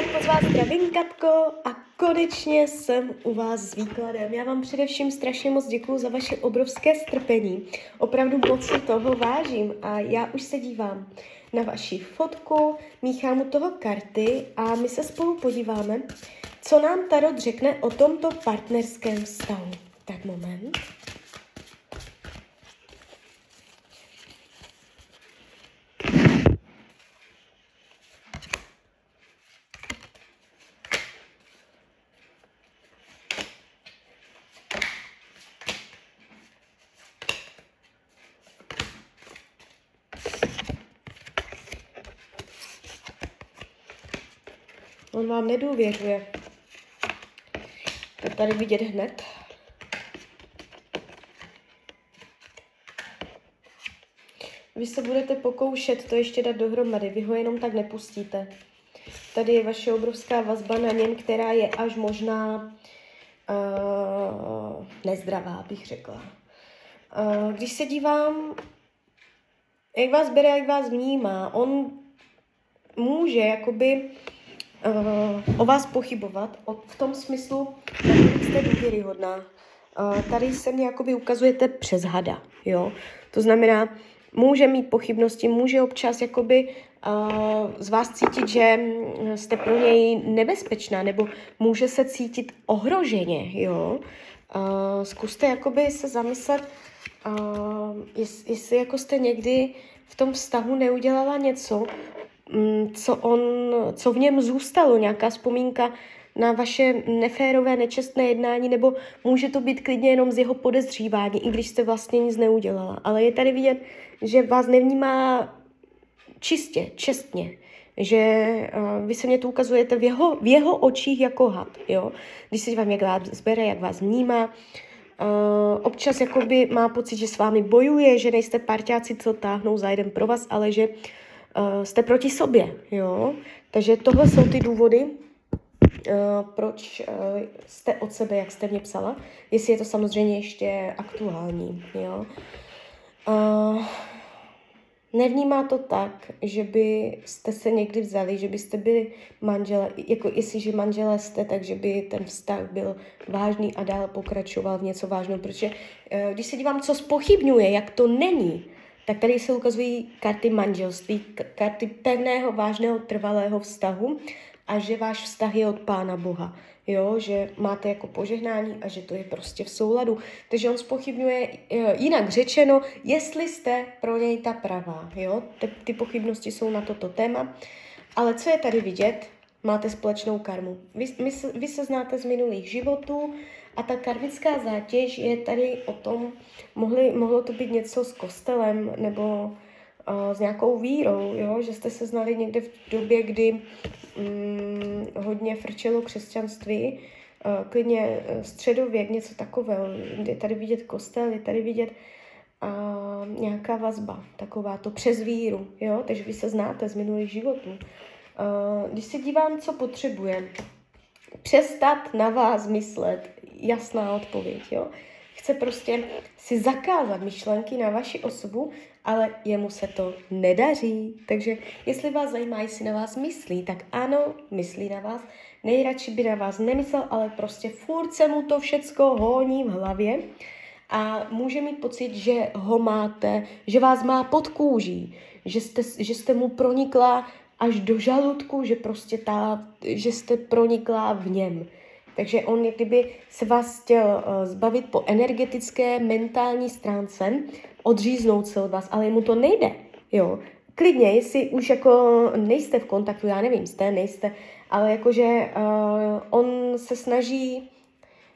tak moc vás zdravím, Katko, a konečně jsem u vás s výkladem. Já vám především strašně moc děkuju za vaše obrovské strpení. Opravdu moc si toho vážím a já už se dívám na vaši fotku, míchám u toho karty a my se spolu podíváme, co nám Tarot řekne o tomto partnerském vztahu. Tak moment. On vám nedůvěřuje. To tady vidět hned. Vy se budete pokoušet to ještě dát dohromady, vy ho jenom tak nepustíte. Tady je vaše obrovská vazba na něm, která je až možná uh, nezdravá, bych řekla. Uh, když se dívám, jak vás bere, jak vás vnímá, on může jakoby o vás pochybovat o, v tom smyslu, že jste důvěryhodná. Uh, tady se mě jakoby ukazujete přes hada, jo. To znamená, může mít pochybnosti, může občas jakoby uh, z vás cítit, že jste pro něj nebezpečná, nebo může se cítit ohroženě, jo. Uh, zkuste jakoby se zamyslet, uh, jest, jestli jako jste někdy v tom vztahu neudělala něco, Mm, co, on, co v něm zůstalo, nějaká vzpomínka na vaše neférové, nečestné jednání, nebo může to být klidně jenom z jeho podezřívání, i když jste vlastně nic neudělala. Ale je tady vidět, že vás nevnímá čistě, čestně, že uh, vy se mě to ukazujete v jeho, v jeho očích jako had, jo. Když se vám, jak vás zbere, jak vás vnímá, uh, občas jakoby má pocit, že s vámi bojuje, že nejste parťáci, co táhnou za jeden pro vás, ale že uh, uh, jste proti sobě, jo. Takže tohle jsou ty důvody, uh, proč uh, jste od sebe, jak jste mě psala, jestli je to samozřejmě ještě aktuální, jo. Nevnímá to tak, že byste se někdy vzali, že byste byli manžele, jako jestliže manželé jste, takže by ten vztah byl vážný a dál pokračoval v něco vážného, protože když se dívám, co spochybňuje, jak to není, tak tady se ukazují karty manželství, karty pevného, vážného, trvalého vztahu a že váš vztah je od Pána Boha. Jo, že máte jako požehnání a že to je prostě v souladu. Takže on spochybňuje, eh, jinak řečeno, jestli jste pro něj ta pravá. Jo? Ty, ty pochybnosti jsou na toto téma. Ale co je tady vidět? Máte společnou karmu. Vy, my, vy se znáte z minulých životů, a ta karmická zátěž je tady o tom, mohli, mohlo to být něco s kostelem nebo uh, s nějakou vírou, jo? že jste se znali někde v době, kdy um, hodně frčelo křesťanství, uh, klidně středověk, něco takového. Je tady vidět kostel, je tady vidět uh, nějaká vazba, taková to přes víru, jo? takže vy se znáte z minulých životů. Uh, když se dívám, co potřebuje, přestat na vás myslet, jasná odpověď, jo. Chce prostě si zakázat myšlenky na vaši osobu, ale jemu se to nedaří. Takže jestli vás zajímá, jestli na vás myslí, tak ano, myslí na vás. Nejradši by na vás nemyslel, ale prostě furt se mu to všecko honí v hlavě a může mít pocit, že ho máte, že vás má pod kůží, že jste, že jste mu pronikla až do žaludku, že prostě ta, že jste pronikla v něm. Takže on jak kdyby se vás chtěl uh, zbavit po energetické, mentální stránce, odříznout se od vás, ale mu to nejde, jo. Klidně, jestli už jako nejste v kontaktu, já nevím, jste, nejste, ale jakože uh, on se snaží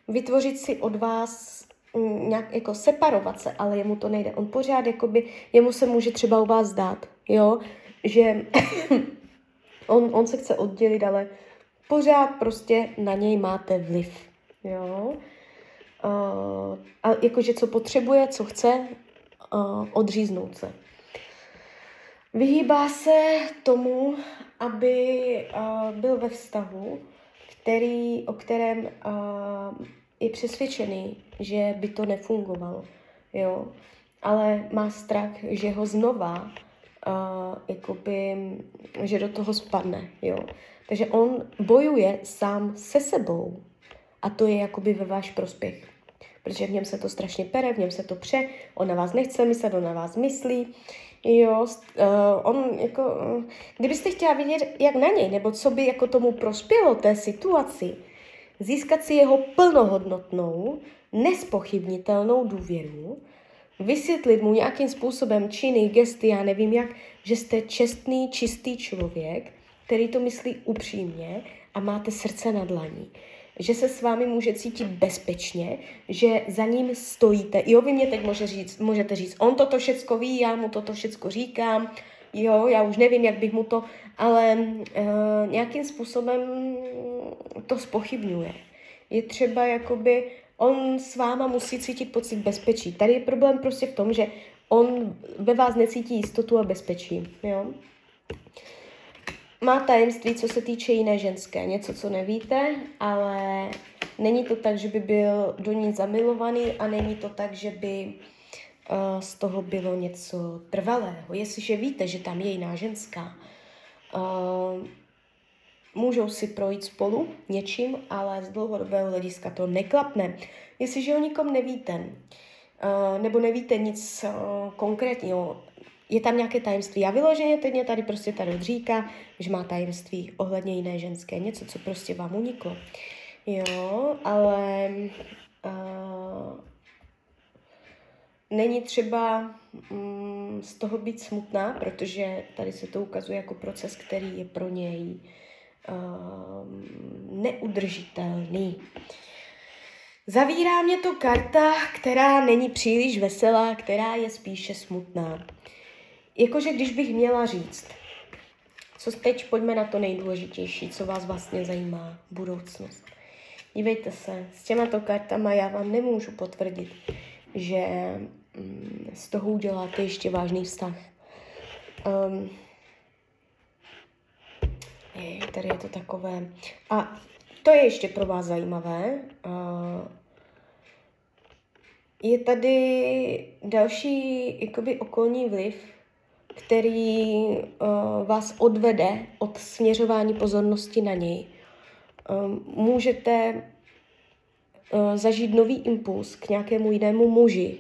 vytvořit si od vás mm, nějak jako separovat se, ale jemu to nejde. On pořád jakoby, jemu se může třeba u vás dát, jo, že on, on se chce oddělit, ale pořád prostě na něj máte vliv. Jo? Uh, a jakože co potřebuje, co chce, uh, odříznout se. Vyhýbá se tomu, aby uh, byl ve vztahu, který, o kterém uh, je přesvědčený, že by to nefungovalo. Jo? Ale má strach, že ho znova uh, jakoby, že do toho spadne, jo. Takže on bojuje sám se sebou a to je jakoby ve váš prospěch. Protože v něm se to strašně pere, v něm se to pře, on na vás nechce myslet, on na vás myslí, Jo, uh, on jako, uh, kdybyste chtěla vidět, jak na něj, nebo co by jako tomu prospělo té situaci, získat si jeho plnohodnotnou, nespochybnitelnou důvěru, vysvětlit mu nějakým způsobem činy, gesty, já nevím jak, že jste čestný, čistý člověk, který to myslí upřímně a máte srdce na dlaní že se s vámi může cítit bezpečně, že za ním stojíte. Jo, vy mě teď může říct, můžete říct, on toto všecko ví, já mu toto všecko říkám, jo, já už nevím, jak bych mu to, ale uh, nějakým způsobem to spochybňuje. Je třeba jakoby, on s váma musí cítit pocit bezpečí. Tady je problém prostě v tom, že on ve vás necítí jistotu a bezpečí, jo má tajemství, co se týče jiné ženské. Něco, co nevíte, ale není to tak, že by byl do ní zamilovaný a není to tak, že by uh, z toho bylo něco trvalého. Jestliže víte, že tam je jiná ženská, uh, můžou si projít spolu něčím, ale z dlouhodobého hlediska to neklapne. Jestliže o nikom nevíte, uh, nebo nevíte nic uh, konkrétního, je tam nějaké tajemství. Já vyloženě teď mě tady prostě tady říká, že má tajemství ohledně jiné ženské, něco, co prostě vám uniklo. Jo, ale uh, není třeba um, z toho být smutná, protože tady se to ukazuje jako proces, který je pro něj uh, neudržitelný. Zavírá mě to karta, která není příliš veselá, která je spíše smutná. Jakože když bych měla říct, co teď pojďme na to nejdůležitější, co vás vlastně zajímá, budoucnost. Dívejte se, s těmato kartama já vám nemůžu potvrdit, že mm, z toho uděláte ještě vážný vztah. Um, je, tady je to takové. A to je ještě pro vás zajímavé. Je tady další jakoby okolní vliv, který uh, vás odvede od směřování pozornosti na něj. Um, můžete uh, zažít nový impuls k nějakému jinému muži,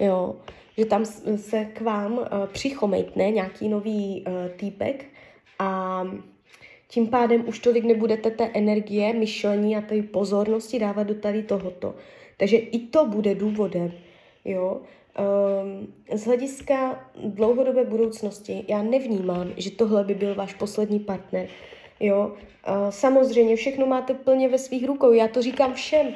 jo, že tam se k vám uh, přichomejtne nějaký nový týpek a tím pádem už tolik nebudete té energie, myšlení a té pozornosti dávat do tady tohoto. Takže i to bude důvodem, jo, Um, z hlediska dlouhodobé budoucnosti já nevnímám, že tohle by byl váš poslední partner. Jo, samozřejmě všechno máte plně ve svých rukou, já to říkám všem.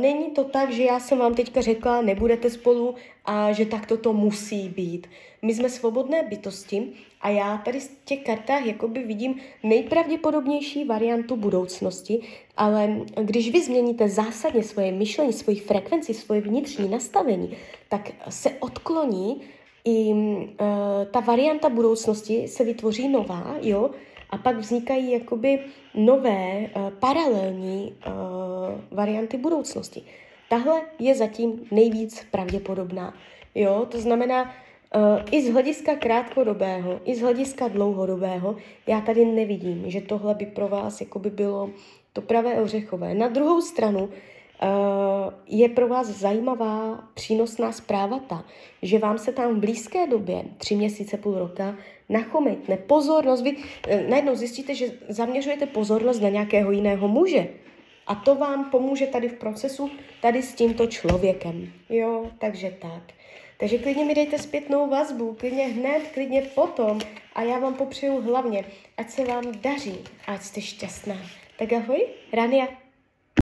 Není to tak, že já jsem vám teďka řekla, nebudete spolu a že tak to musí být. My jsme svobodné bytosti a já tady z těch kartách jakoby vidím nejpravděpodobnější variantu budoucnosti, ale když vy změníte zásadně svoje myšlení, svoji frekvenci, svoje vnitřní nastavení, tak se odkloní i uh, ta varianta budoucnosti se vytvoří nová, jo, a pak vznikají jakoby nové uh, paralelní uh, varianty budoucnosti. Tahle je zatím nejvíc pravděpodobná. Jo, to znamená, uh, i z hlediska krátkodobého, i z hlediska dlouhodobého, já tady nevidím, že tohle by pro vás jakoby bylo to pravé ořechové. Na druhou stranu, je pro vás zajímavá, přínosná zpráva ta, že vám se tam v blízké době, tři měsíce, půl roka, nachomitne pozornost. Vy uh, najednou zjistíte, že zaměřujete pozornost na nějakého jiného muže. A to vám pomůže tady v procesu, tady s tímto člověkem. Jo, takže tak. Takže klidně mi dejte zpětnou vazbu, klidně hned, klidně potom. A já vám popřeju hlavně, ať se vám daří, ať jste šťastná. Tak ahoj, Rania.